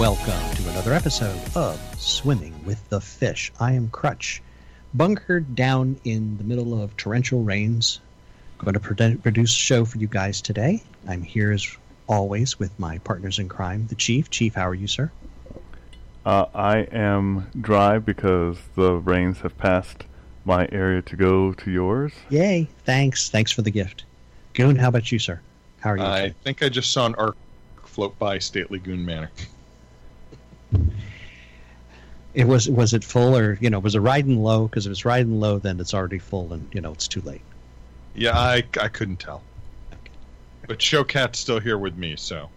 and welcome to another episode of Swimming with the Fish. I am Crutch, bunkered down in the middle of torrential rains. Going to produce a show for you guys today. I'm here as always with my partners in crime, the Chief. Chief, how are you, sir? Uh, I am dry because the rains have passed my area to go to yours. Yay! Thanks. Thanks for the gift. Goon, how about you, sir? How are you? I sir? think I just saw an ark float by Stately Goon Manor. It was was it full or you know was it riding low? Because if it's riding low, then it's already full and you know it's too late. Yeah, I, I couldn't tell. But Showcat's still here with me, so.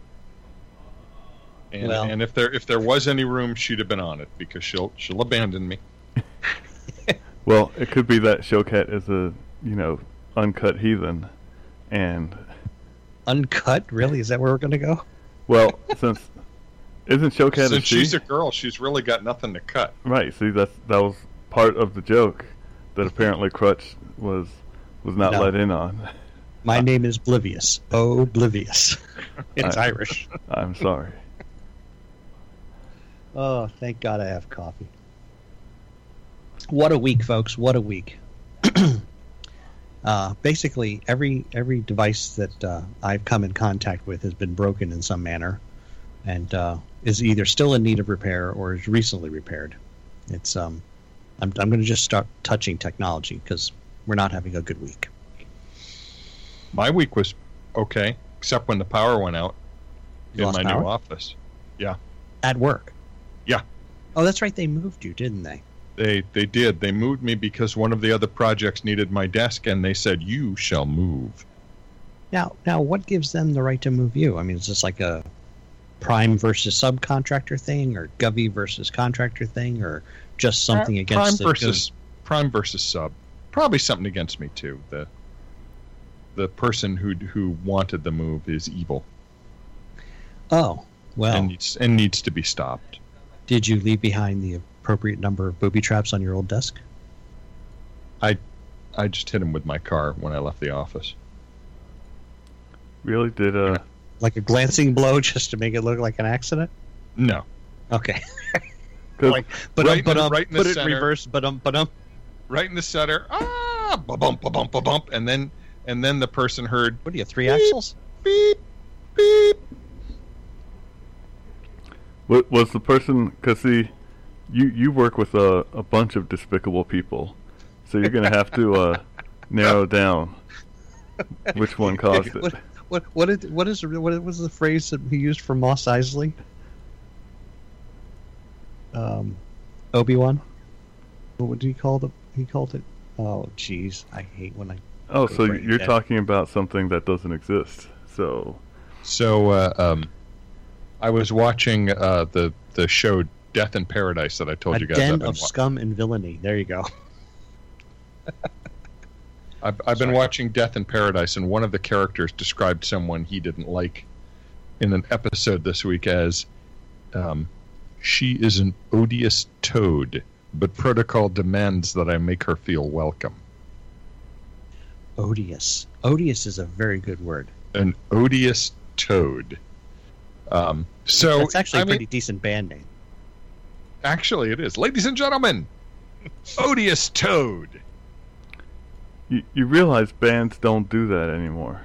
And, Well- and if there if there was any room, she'd have been on it because she'll she'll abandon me. Well, it could be that Showcat is a you know uncut heathen, and Uncut? Really? Is that where we're going to go? well, since isn't Showcat a Since she? she's a girl, she's really got nothing to cut. Right. See, that's that was part of the joke that apparently Crutch was was not No. let in on. My name is Oblivious. Oblivious. it's I- Irish. I'm sorry. Oh, thank God I have coffee. What a week, folks! What a week. uh, basically, every every device that uh, I've come in contact with has been broken in some manner, and uh, is either still in need of repair or is recently repaired. It's um, I'm I'm going to just start touching technology because we're not having a good week. My week was okay, except when the power went out You in my power? new office. Yeah. At work. Yeah. Oh, that's right. They moved you, didn't they? They they did. They moved me because one of the other projects needed my desk, and they said you shall move. Now, now, what gives them the right to move you? I mean, is this like a prime versus subcontractor thing, or Govy versus contractor thing, or just something Prime against the versus prime versus sub. Probably something against me too. The the person who who wanted the move is evil Oh, well, and needs and needs to be stopped. did you leave behind the appropriate number of booby traps on your old desk? I just hit him with my car when I left the office. Really? Did uh? Like a glancing blow, just to make it look like an accident? No, Okay. like, but Right um, in but the- um, right in the put it center. reverse, but um, but um. right in the center. Ah, ba bump, ba bump, ba bump, and then and then the person heard What are you, three axles? beep, beep. wa- was the person? Cause see, you you work with a a bunch of despicable people, so you're gonna have to uh narrow down which one caused it. What what is what is what was the phrase that he used for Mos Eisley? Um, Obi Wan. What would he call the? He called it. Oh, jeez, I hate when I. Oh, so you're yeah. talking about something that doesn't exist. So So uh, um, I was watching uh, the the show Death in Paradise that I told A you guys. I've den been, of wa- scum and villainy. There you go. I've, I've been watching Death in Paradise, and one of the characters described someone he didn't like in an episode this week as um, she is an odious toad, but protocol demands that I make her feel welcome. Odious. Odious is a very good word. An odious toad. Um, so That's actually I a mean, pretty decent band name. actually it is, ladies and gentlemen, odious toad. You you realize bands don't do that anymore.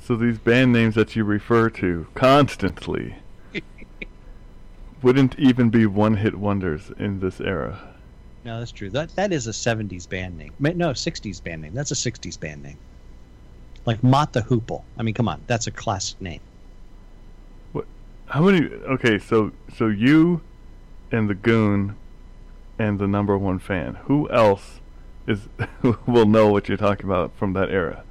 So these band names that you refer to constantly wouldn't even be one-hit wonders in this era. No, that's true. That that is a '70s band name. No, '60s band name. That's a '60s band name. Like Mott the Hoople. I mean, come on, that's a classic name. What? How many? Okay, so so you and the goon and the number one fan. Who else is will know what you're talking about from that era?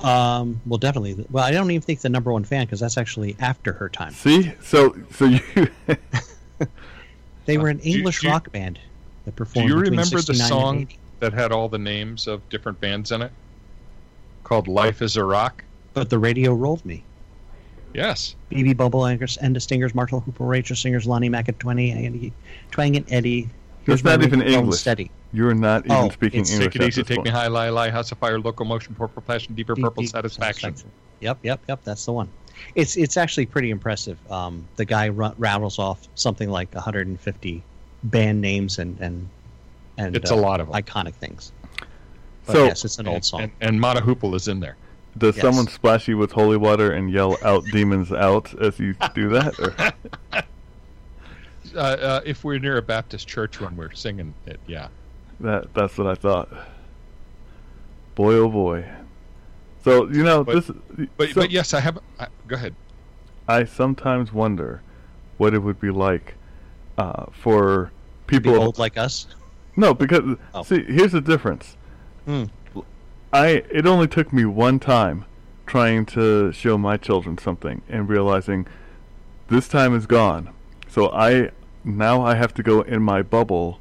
Um, well, definitely. Well, I don't even think the number one fan because that's actually after her time. See, so so you They were an do English do you- rock band that performed. Do you remember the song that had all the names of different bands in it? Called Life is a Rock? But the radio rolled me. Yes. BB Bubble Anchors, Enda Stingers, Marshall Hooper, Rachel Singers, Lonnie McAtwenty, Andy, Twang and Eddie. That's my not even ring, Roll English. Steady. You're not even Oh, speaking it's- English. Take it easy, take point. me high, lie, lie, house of fire, locomotion, purple passion, deeper Deep, purple deep satisfaction. Yep, yep, yep. That's the one. It's it's actually pretty impressive. Um, the guy r- rattles off something like 150 band names and and and It's uh, a lot of them. iconic things. But So- yes, it's an old song. And, and Mott the Hoople is in there. Does Yes. someone splash you with holy water and yell out demons out as you do that? Or Uh, uh, if we're near a Baptist church when we're singing it, yeah. That that's what I thought. Boy oh boy. So you know But- this But, so- but yes, I have. I, go ahead. I sometimes wonder what it would be like uh, for people old like us. No, because Oh. see, here's the difference. Hmm. I it only took me one time trying to show my children something and realizing this time is gone. So I now I have to go in my bubble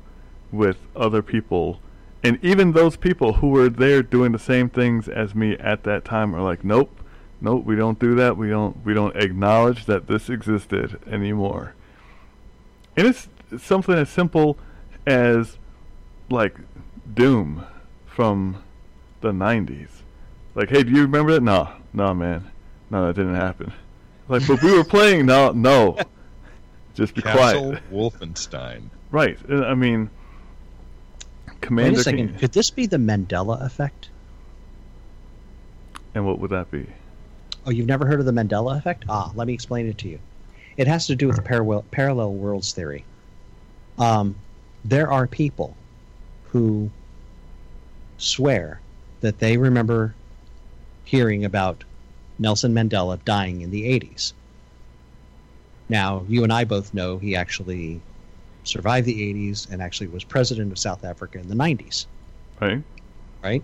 with other people and even those people who were there doing the same things as me at that time are like, Nope, nope, we don't do that. We don't we don't acknowledge that this existed anymore. And it's something as simple as like Doom from the '90s. Like, hey, do you remember that? No, no, man, no, that didn't happen. Like, but we were playing. No, no, just be Castle quiet. Wolfenstein. Right. I mean, Wait a second. King- Could this be the Mandela effect? and what would that be? Oh, you've never heard of the Mandela effect? Ah, let me explain it to you. It has to do with the parallel, parallel worlds theory. Um, there are people who swear that they remember hearing about Nelson Mandela dying in the 80s. Now, you and I both know he actually survived the 80s and actually was president of South Africa in the 90s Right. right?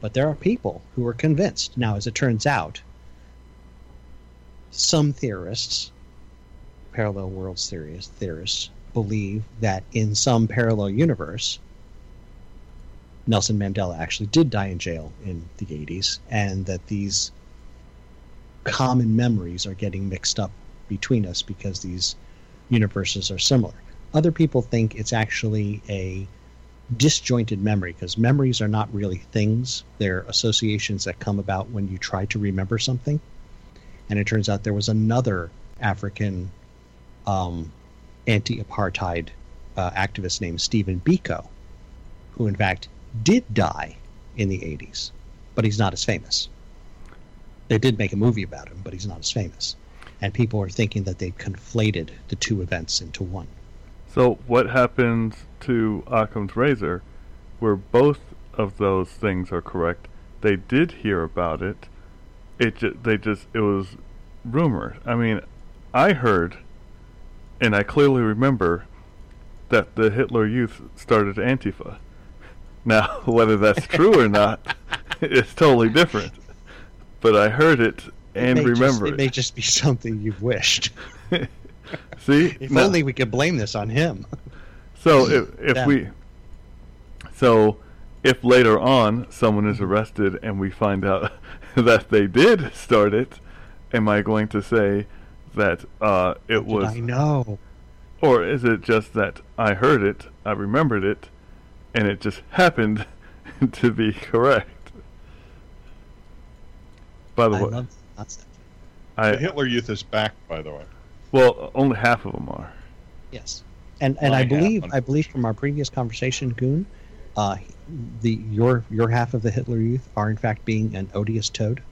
But there are people who are convinced. Now, as it turns out, some theorists, parallel worlds theorists, theorists believe that in some parallel universe, Nelson Mandela actually did die in jail in the 80s, and that these common memories are getting mixed up between us because these universes are similar. Other people think it's actually a disjointed memory because memories are not really things. They're associations that come about when you try to remember something. And it turns out there was another african um, anti-apartheid uh, activist named stephen biko who in fact did die in the 80s but he's not as famous. They did make a movie about him but he's not as famous. And people are thinking that they've conflated the two events into one So what happens to Occam's razor, where both of those things are correct? They did hear about it. It ju- they just it was rumor. I mean, I heard, and I clearly remember that the Hitler Youth started Antifa. Now, whether that's true or not, it's totally different. But I heard it and it remember just, it may just be something you've wished See, if Now- only we could blame this on him So if if Yeah. we so if later on someone is arrested and we find out that they did start it, am I going to say that uh, it Did was, I know. or is it just that I heard it, I remembered it, and it just happened to be correct? By the I way, love that concept. I the Hitler Youth is back, by the way. Well only half of them are. Yes, and and My I believe I believe from our previous conversation, Goon, uh, the your your half of the Hitler Youth are in fact being an odious toad.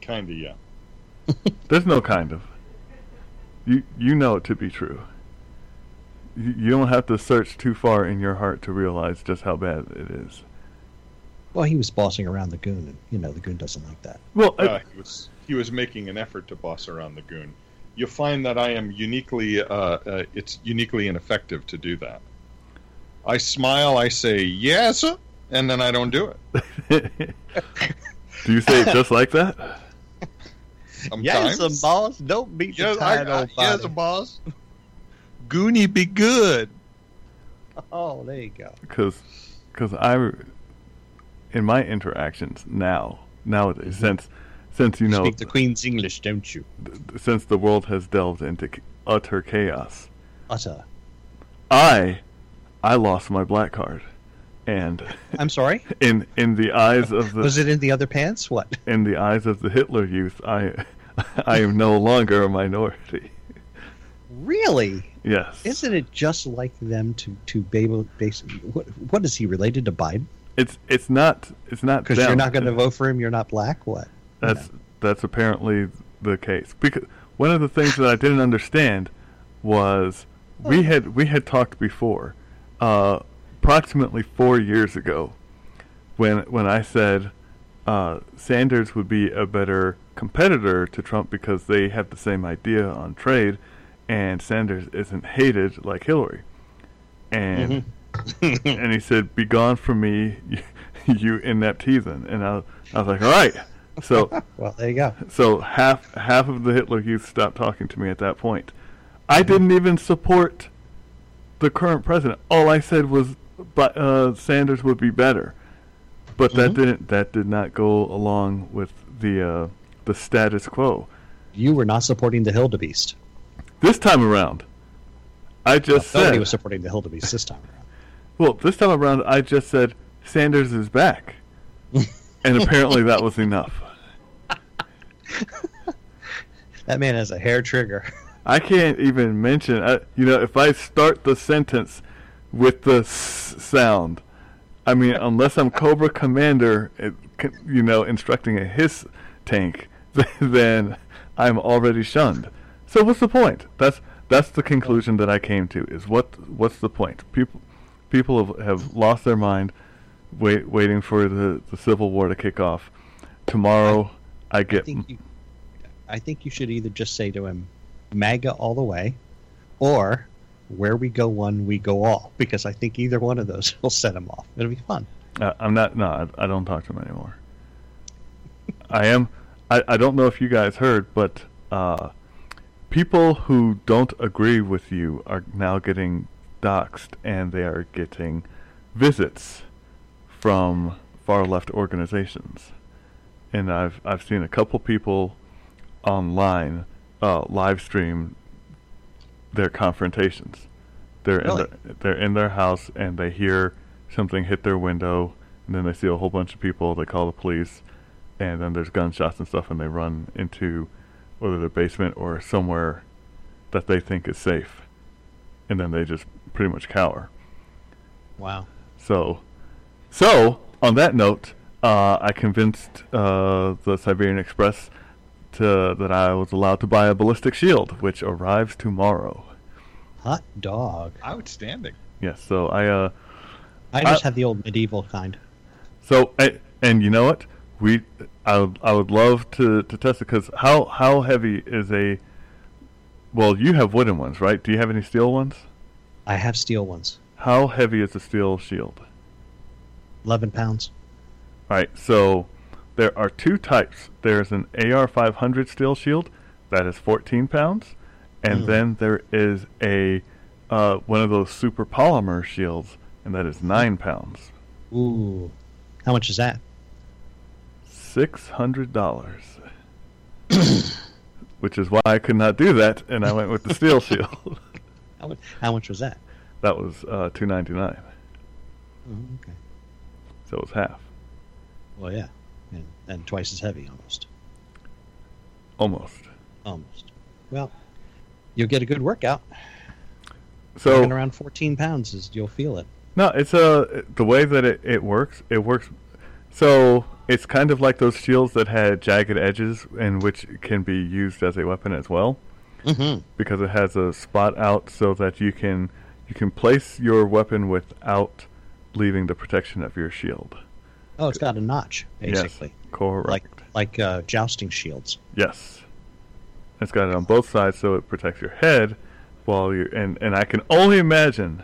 Kinda, yeah. There's no kind of. You you know it to be true. You, you don't have to search too far in your heart to realize just how bad it is. Well, he was bossing around the Goon, and you know the Goon doesn't like that. Well, I- Uh, he was he was making an effort to boss around the goon. You'll find that I am uniquely uh, uh, it's uniquely ineffective to do that. I smile, I say yes, and then I don't do it. do you say it just like that? Sometimes. boss. Don't beat Yes, I, I, yes, boss. Goonie be good. Oh, there you go. Because I, in my interactions now nowadays, since since you know Speak the Queen's English, don't you? since the world has delved into utter chaos, Utter. I I lost my black card and I'm sorry. in in the eyes of the Was it in the other pants? What? in the eyes of the Hitler Youth, I I am no longer a minority. Really? Yes, Isn't it just like them to to be able basically? What what is he related to Biden? it's it's not it's not Because you're not going to vote for him. You're not black. What? That's that's apparently the case. Because one of the things that I didn't understand was we had we had talked before, uh, approximately four years ago, when when I said uh, Sanders would be a better competitor to Trump because they have the same idea on trade, and Sanders isn't hated like Hillary, and and he said, "Be gone from me, you, you inept heathen," and I, I was like, "All right." So Well, there you go. so half half of the Hitler Youth stopped talking to me at that point. I didn't even support the current president. All I said was, but uh, Sanders would be better, but that Mhm. didn't that did not go along with the uh, the status quo. You were not supporting the Hildebeest. This time around, I just Nobody said, was supporting the Hildebeest this time around. well, this time around, I just said Sanders is back, and apparently that was enough. That man has a hair trigger. I can't even mention. I, you know, if I start the sentence with the s- sound, I mean, unless I'm Cobra Commander, it, you know, instructing a hiss tank, then I'm already shunned. So what's the point? That's that's the conclusion that I came to. Is what what's the point? People people have, have lost their mind, wait, waiting for the, the Civil War to kick off. Tomorrow, I, I think you, I think you should either just say to him, "MAGA all the way," or "Where we go one, we go all." Because I think either one of those will set him off. It'll be fun. Uh, I'm not. No, I, I don't talk to him anymore. I am. I, I don't know if you guys heard, but uh, people who don't agree with you are now getting doxxed, and they are getting visits from far left organizations. And I've I've seen a couple people online uh, live stream their confrontations. They're Really? in their, they're in their house and they hear something hit their window, and then they see a whole bunch of people. They call the police, and then there's gunshots and stuff, and they run into whether the basement or somewhere that they think is safe, and then they just pretty much cower. Wow. So, so on that note, uh, I convinced uh, the Siberian Express to that I was allowed to buy a ballistic shield, which arrives tomorrow. Hot dog. Outstanding. Yes, so I uh, I just I- have the old medieval kind. so I, and you know what? We I would I would love to to test it because how how heavy is a well you have wooden ones right? Do you have any steel ones? I have steel ones. How heavy is a steel shield? Eleven pounds. All right, so there are two types. There's an AR-500 steel shield that is 14 pounds, and Mm. then there is a uh, one of those super polymer shields, and that is nine pounds. Ooh. How much is that? Six hundred dollars, which is why I could not do that, and I went with the steel shield. How much, how much was that? that was uh, two ninety nine, Oh, okay. so it was half, Well, yeah, and, and twice as heavy almost. almost. Almost. Well, you'll get a good workout. So Walking around 14 pounds is you'll feel it. No, it's a the way that it, it works. It works. So it's kind of like those shields that had jagged edges, and which can be used as a weapon as well, Mm-hmm. because it has a spot out so that you can you can place your weapon without leaving the protection of your shield. Oh, it's got a notch basically, Yes, correct. like like uh, jousting shields. Yes. It's got it on both sides so it protects your head while you're and, and I can only imagine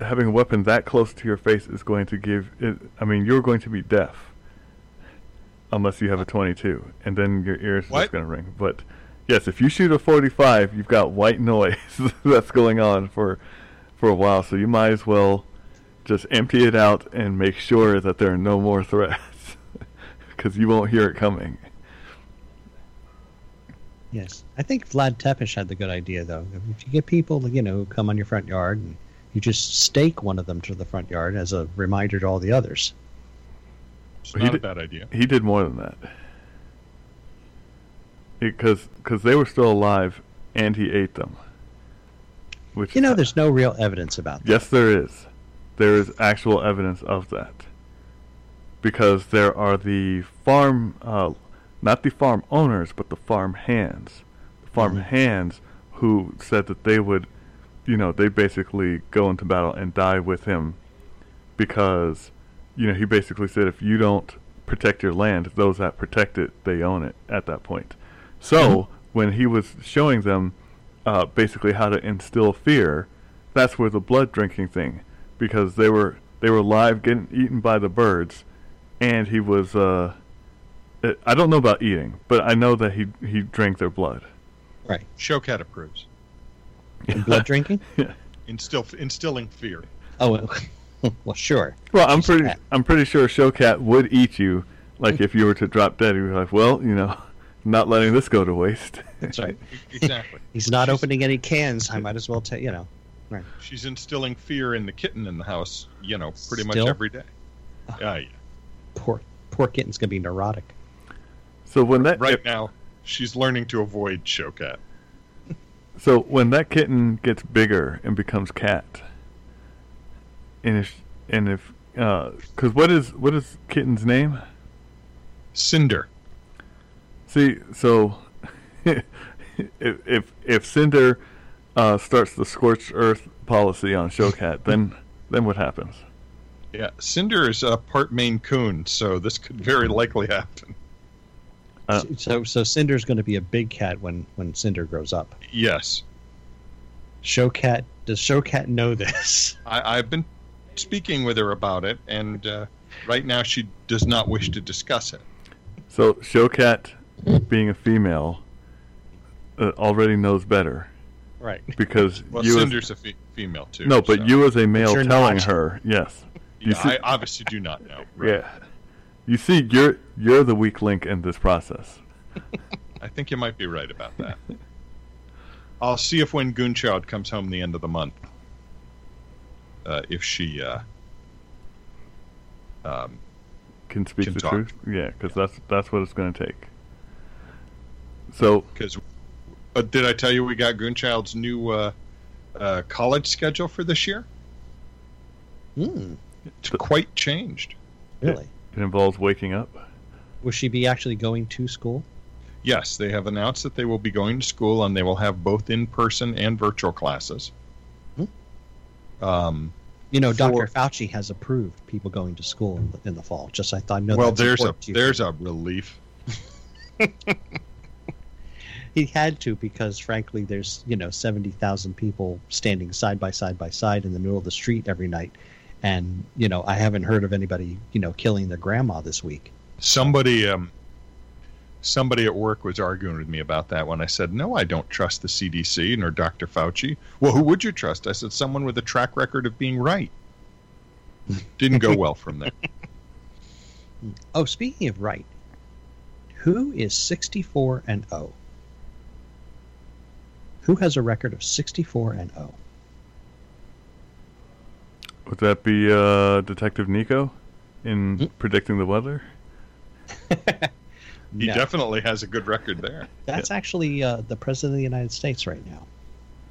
having a weapon that close to your face is going to give it I mean you're going to be deaf unless you have a 22 and then your ears are just going to ring. But yes, if you shoot a 45, you've got white noise that's going on for for a while so you might as well just empty it out and make sure that there are no more threats because you won't hear it coming. Yes, I think Vlad Tepes had the good idea though. If you get people, you know, who come on your front yard and You just stake one of them to the front yard as a reminder to all the others. It's He not a did- bad idea. He did more than that. Because because they were still alive, and he ate them. Which You know, there's no real evidence about that. Yes, there is. There is actual evidence of that. Because there are the farm, uh, not the farm owners, but the farm hands. The farm Mhm. hands who said that they would, you know, they basically go into battle and die with him because, you know, he basically said if you don't protect your land, those that protect it, they own it at that point. So, when he was showing them uh, basically how to instill fear, that's where the blood drinking thing, because they were they were live getting eaten by the birds, and he was uh, uh, I don't know about eating, but I know that he he drank their blood. Right. Showcat approves. And blood drinking? Instill, instilling fear. Oh, well, well, sure. Well, I'm She's a pretty cat. I'm pretty sure Showcat would eat you, like if you were to drop dead. He'd be like, well, you know, not letting this go to waste. That's right. Exactly. He's not She's- opening any cans. I might as well tell you know. She's instilling fear in the kitten in the house, you know, pretty much every day. Ah. Yeah, yeah. Poor poor kitten's gonna be neurotic. so when that Right now, she's learning to avoid Showcat. So when that kitten gets bigger and becomes cat, and if and if because what is what is kitten's name? Cinder. See, so if if if Cinder uh, starts the scorched earth policy on Showcat, then then what happens? Yeah, Cinder is a part Maine Coon, so this could very likely happen. Uh, so so Cinder's gonna be a big cat when when Cinder grows up. Yes, Showcat does Showcat know this? I, I've been speaking with her about it, and uh, right now she does not wish to discuss it. So Showcat, being a female, uh, already knows better Right. because Well, you as, Cinder's a fe- female too. no, but so- you as a male telling not. her yes. you see- I obviously do not know. Right. Yeah. You see, you're you're the weak link in this process. I think you might be right about that. I'll see if when Goonchild comes home the end of the month, uh, if she uh, um, Can speak Can the talk. truth. Yeah, because that's that's what it's going to take. So because uh, did I tell you we got Goonchild's new uh, uh, college schedule for this year? Hmm. It's quite changed. Really? it involves waking up. Will she be actually going to school? Yes, they have announced that they will be going to school and they will have both in-person and virtual classes. Hmm. Um, You know, For- Dr. Fauci has approved people going to school in the, in the fall. Just I thought, I know well, there's a important to you. there's a relief. he had to because, frankly, there's you know seventy thousand people standing side by side by side in the middle of the street every night, and you know I haven't heard of anybody you know killing their grandma this week. Somebody um, somebody at work was arguing with me about that when I said, "No, I don't trust the CDC nor Dr. Fauci." Well, who would you trust? I said, "Someone with a track record of being right." Didn't go well from there. Oh, speaking of right, who is sixty-four and zero? Who has a record of sixty-four and oh? zero? Would that be uh, Detective Nico in Hmm? predicting the weather? He No. definitely has a good record there. That's actually uh, the president of the United States right now,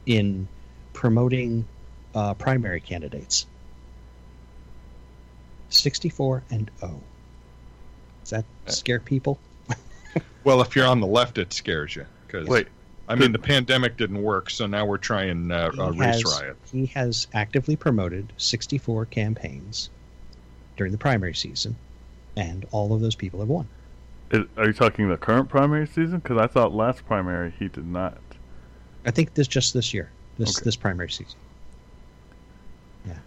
in promoting uh, primary candidates. Sixty-four and zero. Does that scare people? Well, if you're on the left, it scares you because Wait, I mean, the pandemic didn't work, so now we're trying uh, He a race has- riot. He has actively promoted sixty-four campaigns during the primary season, and all of those people have won. is, are you talking the current primary season? Because I thought last primary he did not. I think this just this year, this Okay. this primary season. Yeah.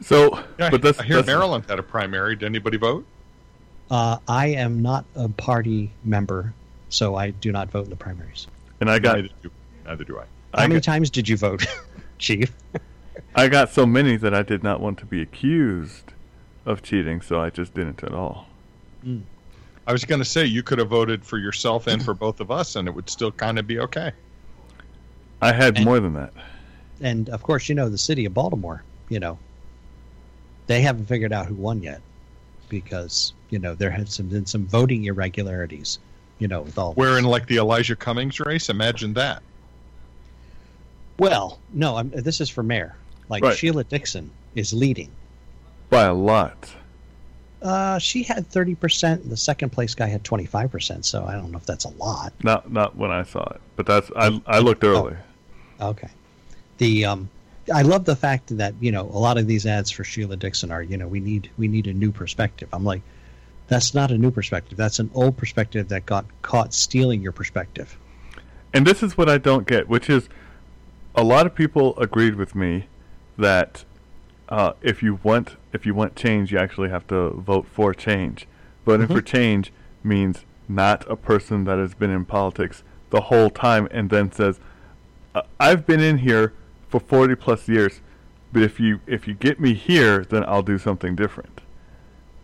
So, Yeah, but that's, I hear that's Maryland had a primary. Did anybody vote? Uh, I am not a party member, so I do not vote in the primaries. And I got neither do, neither do I. How I many got, times did you vote, Chief? I got so many that I did not want to be accused of cheating, so I just didn't at all. Hmm. I was going to say you could have voted for yourself and for both of us, and it would still kind of be okay. I had And- more than that. and of course, you know the city of Baltimore. You know, they haven't figured out who won yet because you know there have some been some voting irregularities. You know, with all Where in like the Elijah Cummings race, imagine that. well, no, I'm, this is for mayor. Like Right. Sheila Dixon is leading. by a lot. Uh, she had thirty percent. The second place guy had twenty five percent. So I don't know if that's a lot. Not not when I saw it, but that's I I looked early. Okay. The um, I love the fact that you know a lot of these ads for Sheila Dixon are you know we need we need a new perspective. I'm like, that's not a new perspective. That's an old perspective that got caught stealing your perspective. And this is what I don't get, which is a lot of people agreed with me that uh, if you want if you want change, you actually have to vote for change. Voting for change means not a person that has been in politics the whole time and then says, "I- "I've been in here for 40 plus years, but if you if you get me here, then I'll do something different."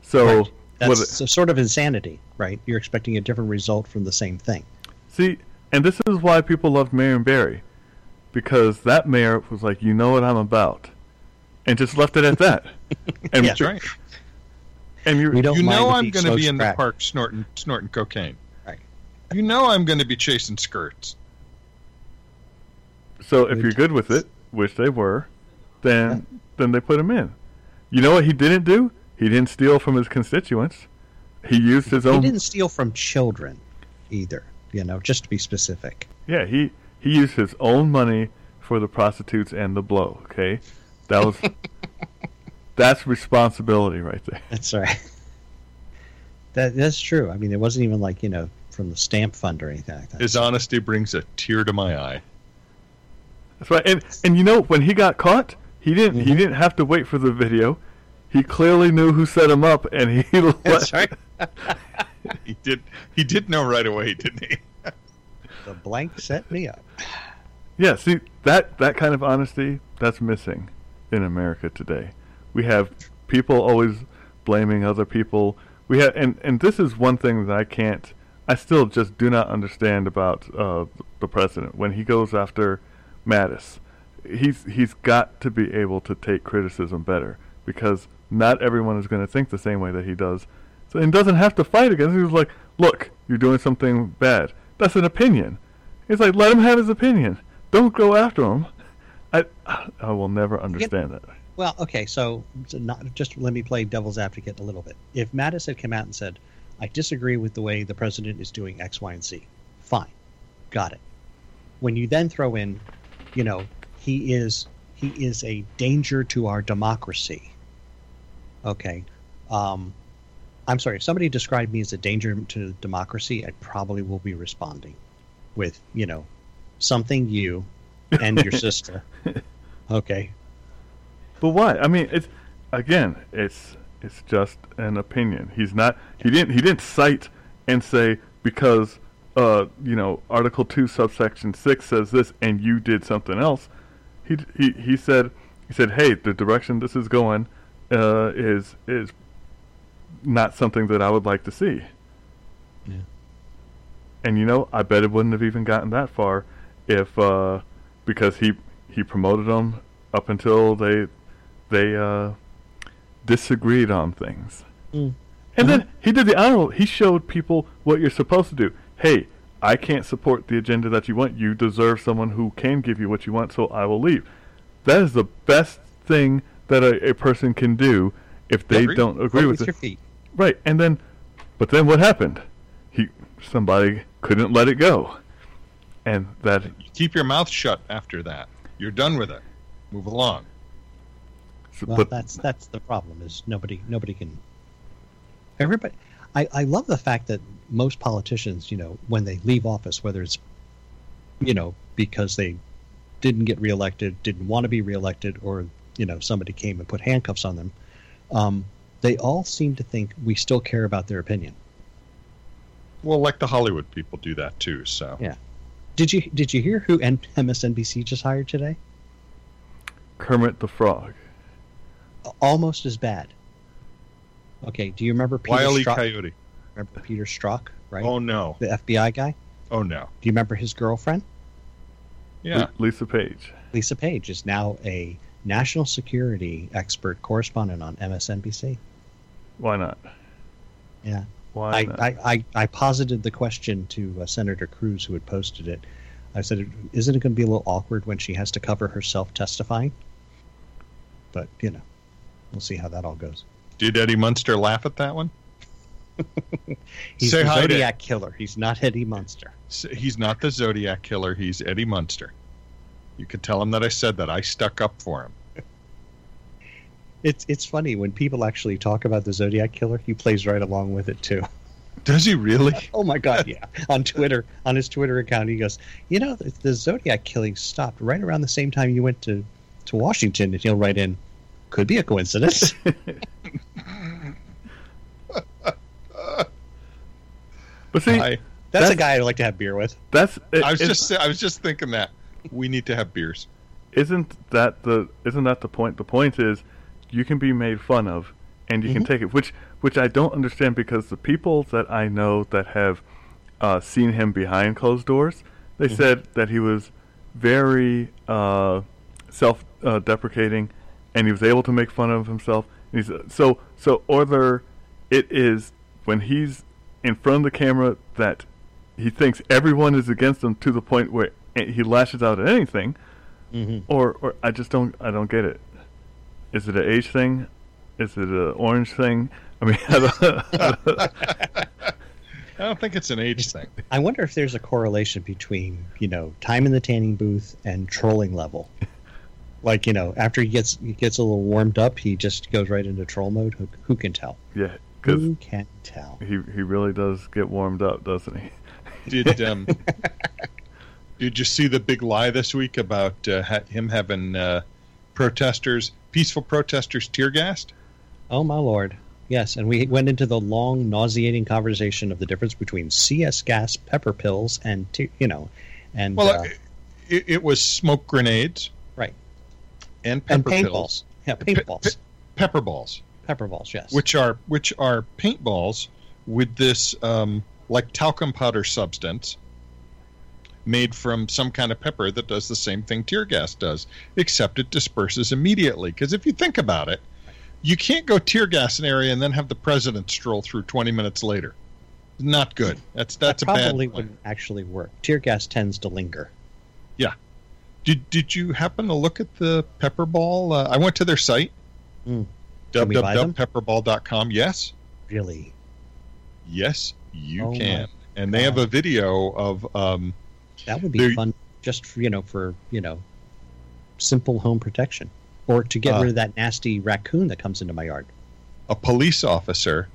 So Right. What That's a sort of insanity, right? You're expecting a different result from the same thing. See, and this is why people loved Marion Barry, because that mayor was like, "You know what I'm about," and just left it at that. And Yeah. That's right. and you We don't you mind know I'm going to be in crack. the park snorting snorting cocaine. Right. You know I'm going to be chasing skirts. so if you're good with it, which they were, then then they put him in. You know what he didn't do? He didn't steal from his constituents. He used his own. He didn't steal from children, either. You know, just to be specific. Yeah, he he used his own money for the prostitutes and the blow. Okay, that was that's responsibility right there. That's right. That that's true. I mean, it wasn't even like you know from the stamp fund or anything like that. His honesty brings a tear to my eye. That's right. And and you know when he got caught, he didn't he Mhm. didn't have to wait for the video. He clearly knew who set him up, and he let, That's right. He did. He did know right away, didn't he? The blank set me up. Yeah, see that that kind of honesty that's missing in America today. We have people always blaming other people. We have, and and this is one thing that I can't. I still just do not understand about uh, the president when he goes after Mattis. He's he's got to be able to take criticism better because not everyone is going to think the same way that he does. So and doesn't have to fight against. He was like, "Look, you're doing something bad. That's an opinion." He's like, "Let him have his opinion. Don't go after him." I I will never understand that. Well, okay, so, so not just let me play devil's advocate a little bit. If Mattis had come out and said, "I disagree with the way the president is doing X, Y, and Z," fine, got it. When you then throw in, you know, he is he is a danger to our democracy. Okay, um, I'm sorry. If somebody described me as a danger to democracy, I probably will be responding with, you know, something you and your sister. Okay, But why? I mean, it's again, it's it's just an opinion. He's not. He didn't. He didn't cite and say because uh you know Article two subsection six says this and you did something else. He he he said he said hey the direction this is going uh is is not something that I would like to see. Yeah. And you know I bet it wouldn't have even gotten that far if uh because he he promoted them up until they they uh, disagreed on things. Mm. And then he did the honorable. He showed people what you're supposed to do. Hey, I can't support the agenda that you want. You deserve someone who can give you what you want, so I will leave. That is the best thing that a, a person can do if they Agreed. don't agree Vote with with it. your feet. Right, and then, but then what happened? He somebody couldn't let it go, and that You keep your mouth shut after that. You're done with it. Move along. Well, but that's that's the problem is nobody nobody can. Everybody, I I love the fact that most politicians, you know, when they leave office, whether it's, you know, because they didn't get reelected, didn't want to be reelected, or you know somebody came and put handcuffs on them, um, they all seem to think we still care about their opinion. Well, like the Hollywood people do that too. So Yeah. Did you did you hear who N- MSNBC just hired today? Kermit the Frog. Almost as bad. Okay, do you remember Peter Wile E. Strzok? Coyote. Remember Peter Strzok, right? Oh no. The FBI guy. Oh no. Do you remember his girlfriend? Yeah. Lisa Page. Lisa Page is now a national security expert correspondent on MSNBC. Why not? Yeah. Why I, not? I, I, I posited the question to uh, Senator Cruz, who had posted it. I said, "Isn't it going to be a little awkward when she has to cover herself testifying?" But you know, we'll see how that all goes. Did Eddie Munster laugh at that one? He's Say the hi to- Zodiac killer. He's not Eddie Munster. He's not the Zodiac killer. He's Eddie Munster. You could tell him that I said that. I stuck up for him. It's it's funny when people actually talk about the Zodiac killer. He plays right along with it too. Does he really? Oh my God, yeah. On Twitter, on his Twitter account, he goes, "You know, the, the Zodiac killing stopped right around the same time you went to to Washington." And he'll write in, "Could be a coincidence." but see, I, That's, a guy I'd like to have beer with. that's it, I was just I was just thinking that we need to have beers. isn't that the isn't that the point? The point is you can be made fun of and you can take it, which which I don't understand because the people that I know that have uh, seen him behind closed doors, they said that he was very uh, self-deprecating and he was able to make fun of himself. And he's, so so either it is when he's in front of the camera that he thinks everyone is against him to the point where he lashes out at anything, Mm-hmm. or or I just don't I don't get it. Is it an age thing? Is it an orange thing? I mean, I don't, I don't think it's an age thing. I wonder if there's a correlation between you know time in the tanning booth and trolling level. Like you know, after he gets he gets a little warmed up, he just goes right into troll mode. Who, who can tell? yeah, Who can tell? he he really does get warmed up, doesn't he? Did um, did you see the big lie this week about uh, him having uh, protesters, peaceful protesters, tear gassed? Oh my lord! Yes, and we went into the long, nauseating conversation of the difference between CS gas, pepper pills, and te- you know, and Well, uh, it, it was smoke grenades, right, and and pepper paintballs. pills, Yeah, paintballs, pepper balls, pepper balls. Yes, which are which are paintballs with this um, like talcum powder substance made from some kind of pepper that does the same thing tear gas does, except it disperses immediately. Because if you think about it, you can't go tear gas an area and then have the president stroll through 20 minutes later. Not good. That's that's that a bad. probably plan. wouldn't actually work. Tear gas tends to linger. Yeah. Did Did you happen to look at the pepper ball? Uh, I went to their site. Mm. Buy www.pepperball.com. Yes, Really, yes, you Oh can. And they have a video of um, that would be There- fun. Just for, you know, for you know, simple home protection, or to get Uh, rid of that nasty raccoon that comes into my yard. a police officer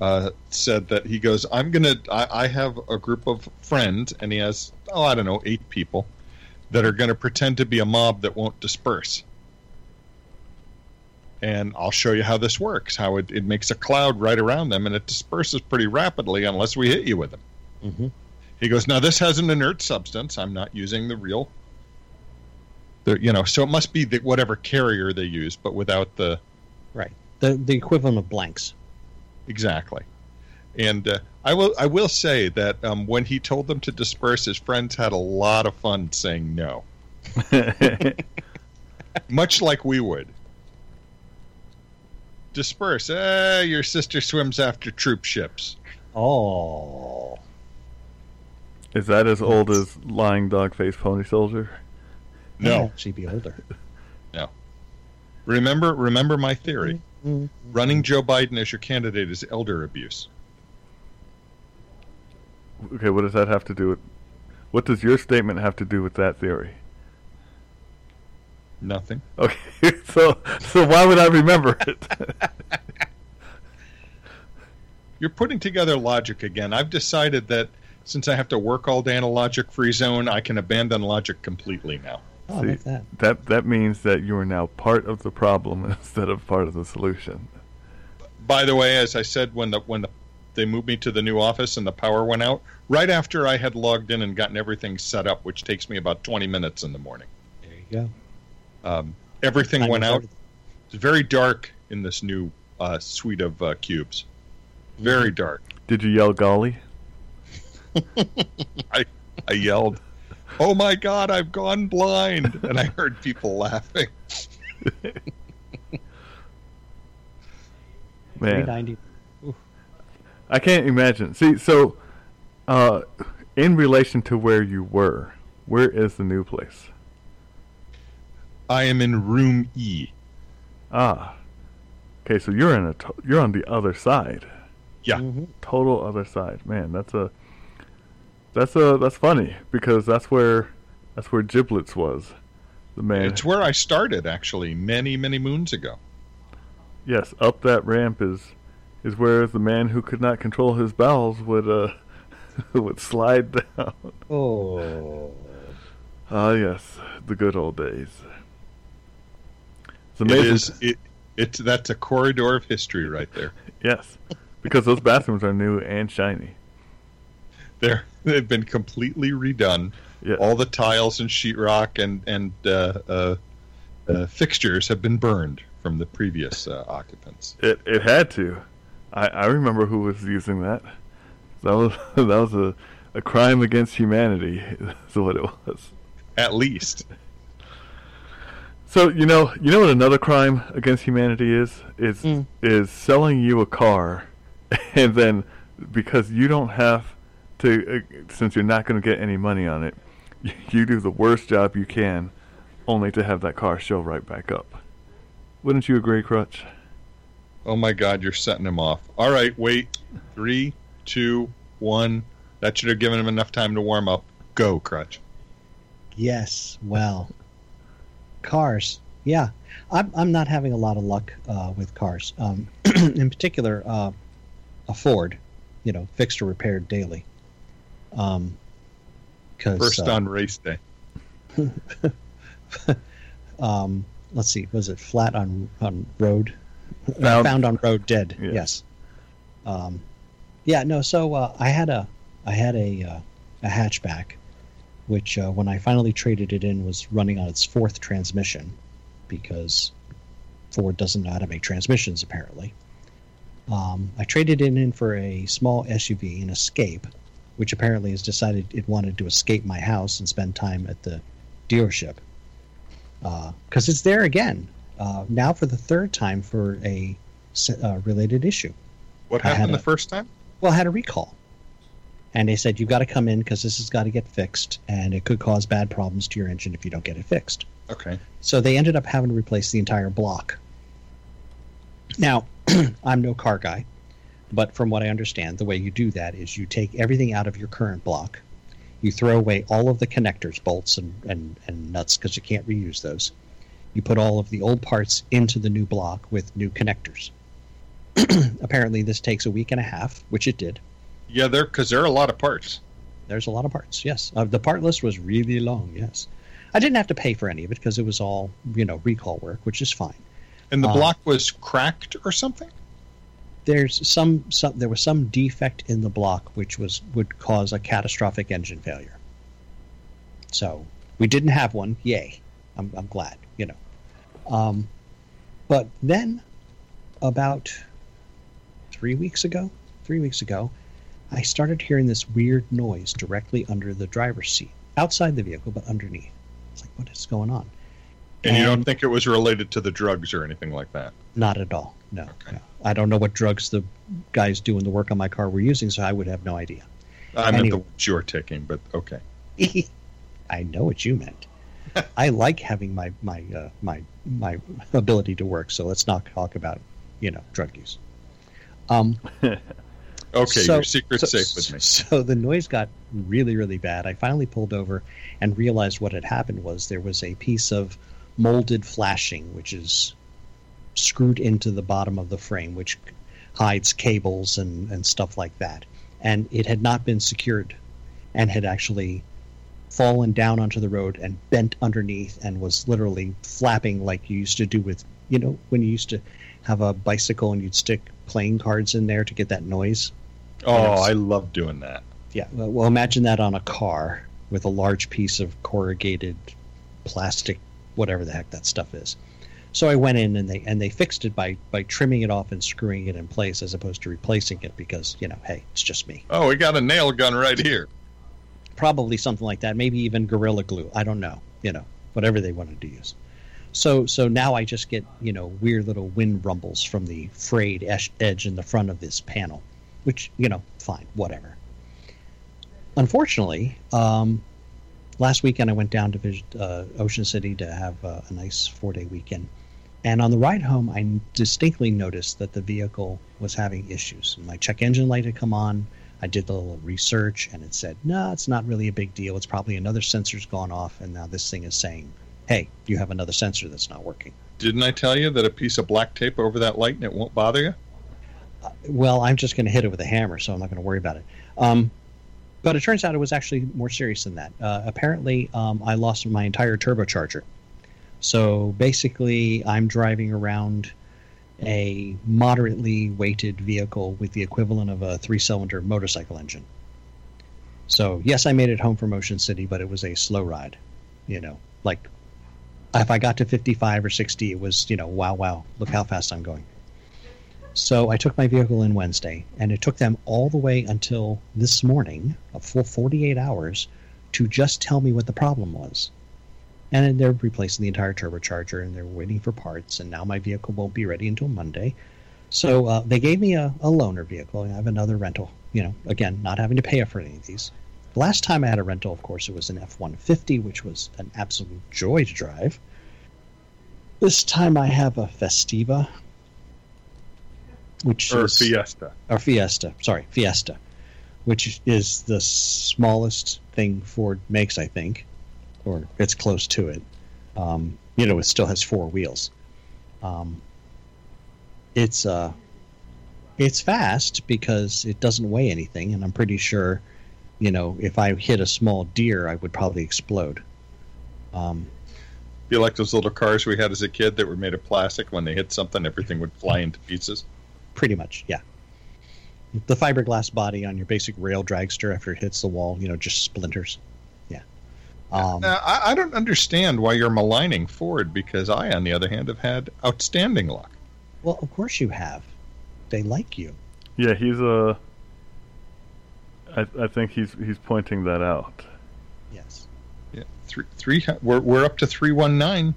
uh, said that he goes, "I'm gonna. I, I have a group of friends, and he has oh I don't know eight people that are gonna pretend to be a mob that won't disperse." And I'll show you how this works. How it, it makes a cloud right around them, and it disperses pretty rapidly unless we hit you with them. hmm He goes, now this has an inert substance. I'm not using the real, the you know, so it must be the whatever carrier they use, but without the Right, the the equivalent of blanks. exactly. And uh, I will I will say that um, when he told them to disperse, his friends had a lot of fun saying no, much like we would. Disperse. Eh, your sister swims after troop ships. Oh, Is that as old as lying dog face pony soldier? Might She'd be older. No. Remember remember my theory. Mm. Running Joe Biden as your candidate is elder abuse. Okay, what does that have to do with? What does your statement have to do with that theory? Nothing. Okay, so so why would I remember it? You're putting together logic again. I've decided that since I have to work all day in a logic free zone, I can abandon logic completely now. Oh, how See, about that? that that means that you are now part of the problem instead of part of the solution. By the way, as I said when the when the they moved me to the new office and the power went out, right after I had logged in and gotten everything set up, which takes me about 20 minutes in the morning. There you go. Um, everything Time went out. It's very dark in this new uh, suite of uh, cubes. Very dark. Did you yell golly? I I yelled. oh my god, I've gone blind, and I heard people laughing. Man, 390. I can't imagine. See, so uh, in relation to where you were, where is the new place? I am in room E. Ah, okay. So you're in a to- you're on the other side, Yeah. Mhm. total other side. Man, that's a that's a that's funny because that's where that's where Giblets was. The man. It's where I started, actually, many, many moons ago. Yes, up that ramp is is where the man who could not control his bowels would uh would slide down. Oh. Ah, yes, the good old days. It's It amazing. is. It, it's that's a corridor of history right there. Yes, because those bathrooms are new and shiny. They're they've been completely redone. Yeah. All the tiles and sheetrock and and uh, uh, uh, fixtures have been burned from the previous uh, occupants. It it had to. I I remember who was using that. That was that was a a crime against humanity. Is what it was. At least. So you know you know what another crime against humanity is is Mm. is selling you a car, and then because you don't have to uh, since you're not going to get any money on it, you, you do the worst job you can, only to have that car show right back up. Wouldn't you agree, Crutch? Oh my God, you're setting him off. All right, wait. Three, two, one. That should have given him enough time to warm up. Go, Crutch. Yes. Well, cars. Yeah, I'm I'm not having a lot of luck uh, with cars. Um, in particular, uh, a Ford, you know, fixed or repaired daily. Um, First on race day. um, let's see, was it flat on on road? Found- Found, on road, dead. Yeah. Yes. Um, yeah. No. So uh, I had a I had a uh, a hatchback, which uh, when I finally traded it in was running on its fourth transmission, because Ford doesn't know how to make transmissions apparently. Um, I traded it in for a small SUV, an Escape, which apparently has decided it wanted to escape my house and spend time at the dealership because it's there again uh, now for the third time for a uh, related issue. What happened a- the first time? Well, I had a recall, and they said you've got to come in because this has got to get fixed, and it could cause bad problems to your engine if you don't get it fixed. Okay. So they ended up having to replace the entire block. Now, I'm no car guy, but from what I understand, the way you do that is you take everything out of your current block, you throw away all of the connectors, bolts, and, and, and nuts because you can't reuse those. You put all of the old parts into the new block with new connectors. Apparently, this takes a week and a half, which it did. Yeah, there because there are a lot of parts. There's a lot of parts. Yes, uh, the part list was really long. Yes, I didn't have to pay for any of it because it was all you know recall work, which is fine. And the Uh, block was cracked or something? There's some, some there was some defect in the block which was would cause a catastrophic engine failure. So we didn't have one. Yay! I'm I'm glad. You know, um, but then about three weeks ago, three weeks ago, I started hearing this weird noise directly under the driver's seat, outside the vehicle, but underneath. It's like, what is going on? And you don't think it was related to the drugs or anything like that? Not at all. No, Okay. no. I don't know what drugs the guys doing the work on my car were using, so I would have no idea. I meant the Anyway. ones you're taking, but okay. I know what you meant. I like having my my uh, my my ability to work, so let's not talk about you know drug use. Um, Okay, So- your secret's so, safe with me. So the noise got really, really bad. I finally pulled over and realized what had happened was there was a piece of molded flashing, which is screwed into the bottom of the frame, which hides cables and, and stuff like that. And it had not been secured and had actually fallen down onto the road and bent underneath and was literally flapping like you used to do with, you know, when you used to have a bicycle and you'd stick playing cards in there to get that noise. Oh, Yes. I love doing that. Yeah, well, imagine that on a car with a large piece of corrugated plastic, whatever the heck that stuff is. So I went in and they and they fixed it by by trimming it off and screwing it in place as opposed to replacing it because you know, hey, it's just me. Oh, we got a nail gun right here. probably something like that. Maybe even Gorilla Glue. I don't know. You know, whatever they wanted to use. So so now I just get you know weird little wind rumbles from the frayed edge in the front of this panel, which you know fine whatever. Unfortunately, um, last weekend I went down to uh, Ocean City to have uh, a nice four day weekend, and on the ride home I distinctly noticed that the vehicle was having issues. My check engine light had come on. I did a little research and it said, no, it's not really a big deal. It's probably another sensor's gone off, and now this thing is saying hey, you have another sensor that's not working. Didn't I tell you that a piece of black tape over that light and it won't bother you? Uh, well, I'm just going to hit it with a hammer, so I'm not going to worry about it. Um, but it turns out it was actually more serious than that. Uh, apparently, um, I lost my entire turbocharger. So basically, I'm driving around a moderately weighted vehicle with the equivalent of a three cylinder motorcycle engine. So, yes, I made it home from Ocean City, but it was a slow ride. You know, like if I got to 55 or 60, it was, you know, wow, wow, look how fast I'm going. So I took my vehicle in Wednesday, and it took them all the way until this morning, a full 48 hours, to just tell me what the problem was. And they're replacing the entire turbocharger, and they're waiting for parts, and now my vehicle won't be ready until Monday. So uh, they gave me a, a loaner vehicle, and I have another rental. You know, again, not having to pay for any of these. The last time I had a rental, of course, it was an F 150, which was an absolute joy to drive. This time I have a Festiva, which or is. Fiesta. Or Fiesta, sorry, Fiesta, which is the smallest thing Ford makes, I think, or it's close to it. Um, you know, it still has four wheels. Um, it's uh, it's fast because it doesn't weigh anything, and I'm pretty sure you know, if I hit a small deer, I would probably explode. Um, you like those little cars we had as a kid that were made of plastic? When they hit something, everything would fly into pieces. Pretty much, yeah. The fiberglass body on your basic rail dragster after it hits the wall, you know, just splinters. Yeah. Um, now, I, I don't understand why you're maligning Ford because I, on the other hand, have had outstanding luck. Well, of course you have. They like you. Yeah, he's a I, I think he's he's pointing that out. Yes. Yeah. Three three. We're we're up to three one nine.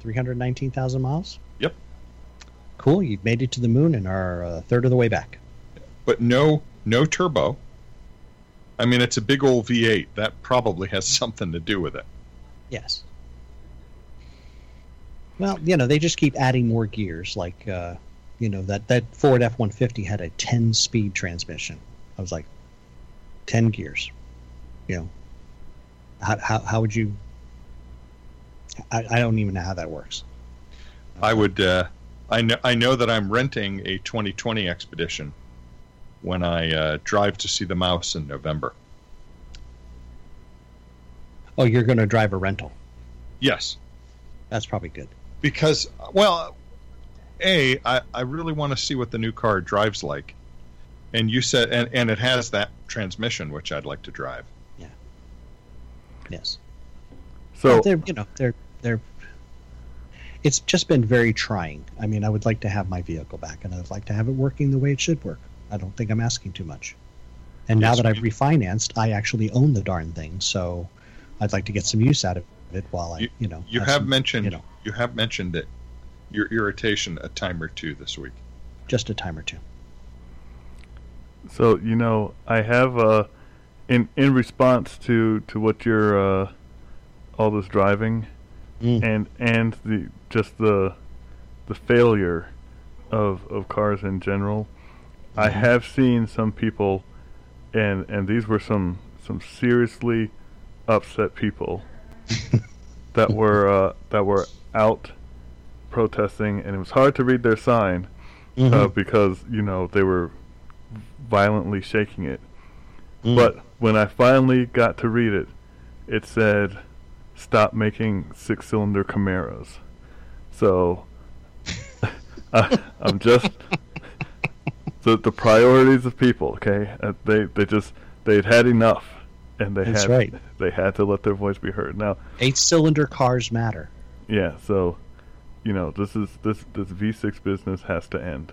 Three hundred nineteen thousand miles. Yep. Cool. You've made it to the moon and are a third of the way back. But no no turbo. I mean, it's a big old V8. That probably has something to do with it. Yes. Well, you know, they just keep adding more gears. Like, uh, you know, that that Ford F one fifty had a ten speed transmission. I was like, 10 gears. You know, how, how, how would you? I, I don't even know how that works. I would. Uh, I know. I know that I'm renting a 2020 expedition when I uh, drive to see the mouse in November. Oh, you're going to drive a rental? Yes. That's probably good. Because, well, a I, I really want to see what the new car drives like and you said, and, and it has that transmission, which I'd like to drive. Yeah. Yes. So well, they're, you know, they're they're. It's just been very trying. I mean, I would like to have my vehicle back, and I'd like to have it working the way it should work. I don't think I'm asking too much. And yes, now that I've refinanced, I actually own the darn thing, so I'd like to get some use out of it while I, you, you know. You have, have some, mentioned, you know, you have mentioned it, your irritation a time or two this week. Just a time or two. So you know, I have uh, in in response to to what you're uh, all this driving, mm. and and the just the the failure of of cars in general. I have seen some people, and and these were some some seriously upset people that were uh, that were out protesting, and it was hard to read their sign mm-hmm. uh, because you know they were violently shaking it. Mm. But when I finally got to read it, it said, "Stop making six-cylinder Camaros." So I, am just the the priorities of people. Okay, uh, they they just they'd had enough, and they That's had right. they had to let their voice be heard. Now, eight-cylinder cars matter. Yeah, so you know this is this this V6 business has to end.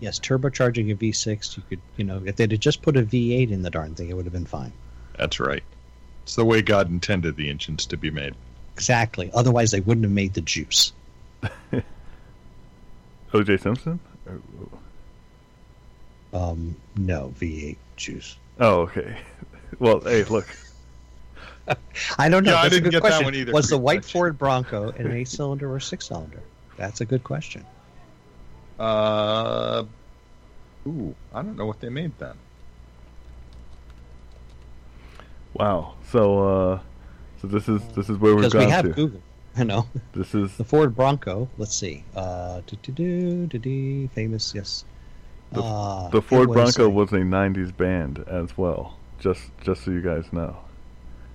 Yes, turbocharging a V6, you could, you know, if they'd have just put a V8 in the darn thing, it would have been fine. That's right. It's the way God intended the engines to be made. Exactly. Otherwise, they wouldn't have made the juice. O.J. Simpson? Um, no, V8 juice. Oh, okay. Well, hey, look. I don't know. Yeah, I That's a didn't good get that one either, Was the white much. Ford Bronco an eight cylinder or six cylinder? That's a good question. Uh, ooh, I don't know what they made then. Wow. So, uh, so this is this is where we've Because we have to. Google. You know, This is the Ford Bronco. Let's see. Uh, do do do do do. Famous, yes. The- Uh, the Ford was Bronco was a '90s band as well. Just just so you guys know.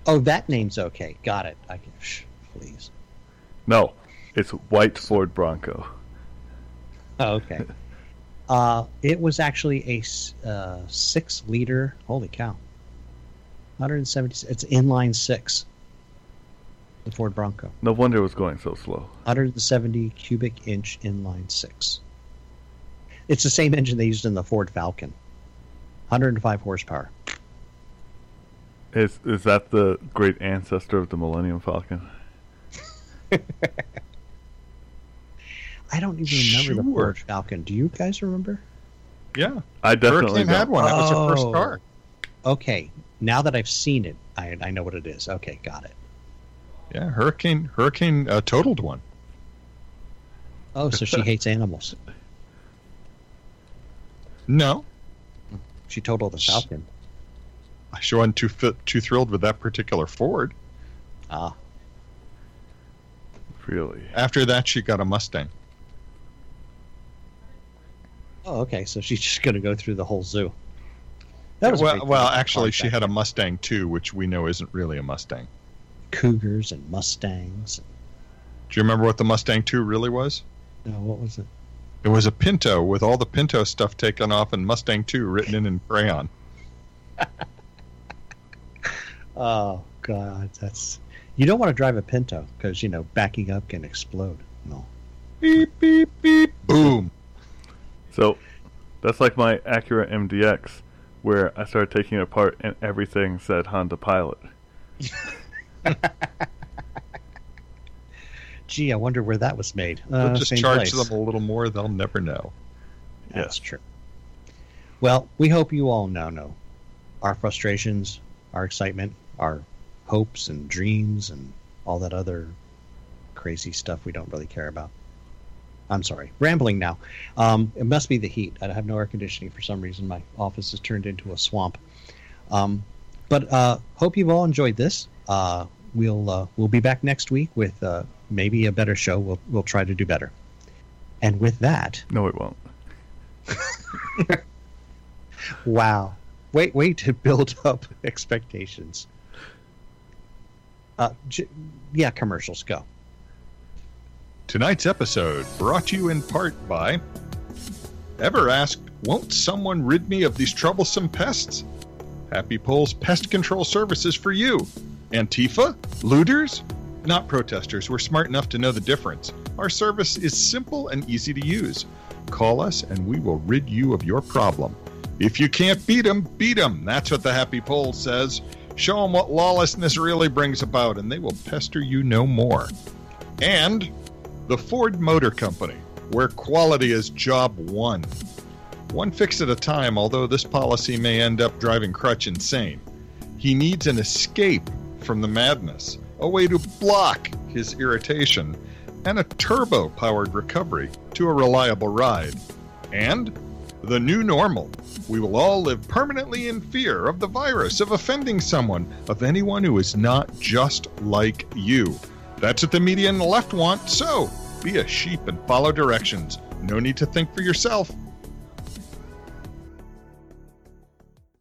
Oh, that name's okay. Got it. I can. Shh, please. No, it's white Ford Bronco. Oh, okay. uh, it was actually a uh, six liter. Holy cow! 170. It's inline six. The Ford Bronco. No wonder it was going so slow. 170 cubic inch inline six. It's the same engine they used in the Ford Falcon. 105 horsepower. Is is that the great ancestor of the Millennium Falcon? I don't even remember the Sure. Ford Falcon. Do you guys remember? Yeah, I definitely don't. had one. That was her first Oh. car. Okay, now that I've seen it, I, I know what it is. Okay, got it. Yeah, Hurricane Hurricane uh, totaled one. Oh, so she hates animals. No, She totaled the Falcon. she wasn't too fi- too thrilled with that particular Ford. Ah, Really? After that, she got a Mustang. oh, okay. So she's just going to go through the whole zoo. That was a well, well, actually, she had a. Mustang too, which we know isn't really a Mustang. Cougars and Mustangs. Do you remember what the Mustang 2 really was? No, what was it? It was a Pinto with all the Pinto stuff taken off and Mustang 2 written in in crayon. Oh God, that's you don't want to drive a Pinto because you know backing up can explode. No. Beep beep beep. Boom. So that's like my Acura MDX, where I started taking it apart and everything said Honda Pilot. Gee, I wonder where that was made. We'll Uh, just charge place. them a little more; they'll never know. That's true. Well, we hope you all now know our frustrations, our excitement, our hopes and dreams, and all that other crazy stuff we don't really care about. I'm sorry, rambling now. Um, it must be the heat. I have no air conditioning for some reason. My office has turned into a swamp. Um, but uh, hope you've all enjoyed this. Uh, we'll uh, we'll be back next week with uh, maybe a better show. We'll we'll try to do better. And with that, No, it won't. Wow. Wait, wait to build up expectations. Uh, j- yeah, commercials go. Tonight's episode brought to you in part by Ever asked, won't someone rid me of these troublesome pests? Happy Pole's pest control services for you. Antifa? Looters? Not protesters. We're smart enough to know the difference. Our service is simple and easy to use. Call us and we will rid you of your problem. If you can't beat 'em, beat 'em. That's what the Happy Pole says. Show 'em what lawlessness really brings about, and they will pester you no more. And the Ford Motor Company, where quality is job one. One fix at a time, although this policy may end up driving Crutch insane. He needs an escape from the madness, a way to block his irritation, and a turbo powered recovery to a reliable ride. And the new normal. We will all live permanently in fear of the virus, of offending someone, of anyone who is not just like you. That's what the media and the left want, so be a sheep and follow directions. No need to think for yourself.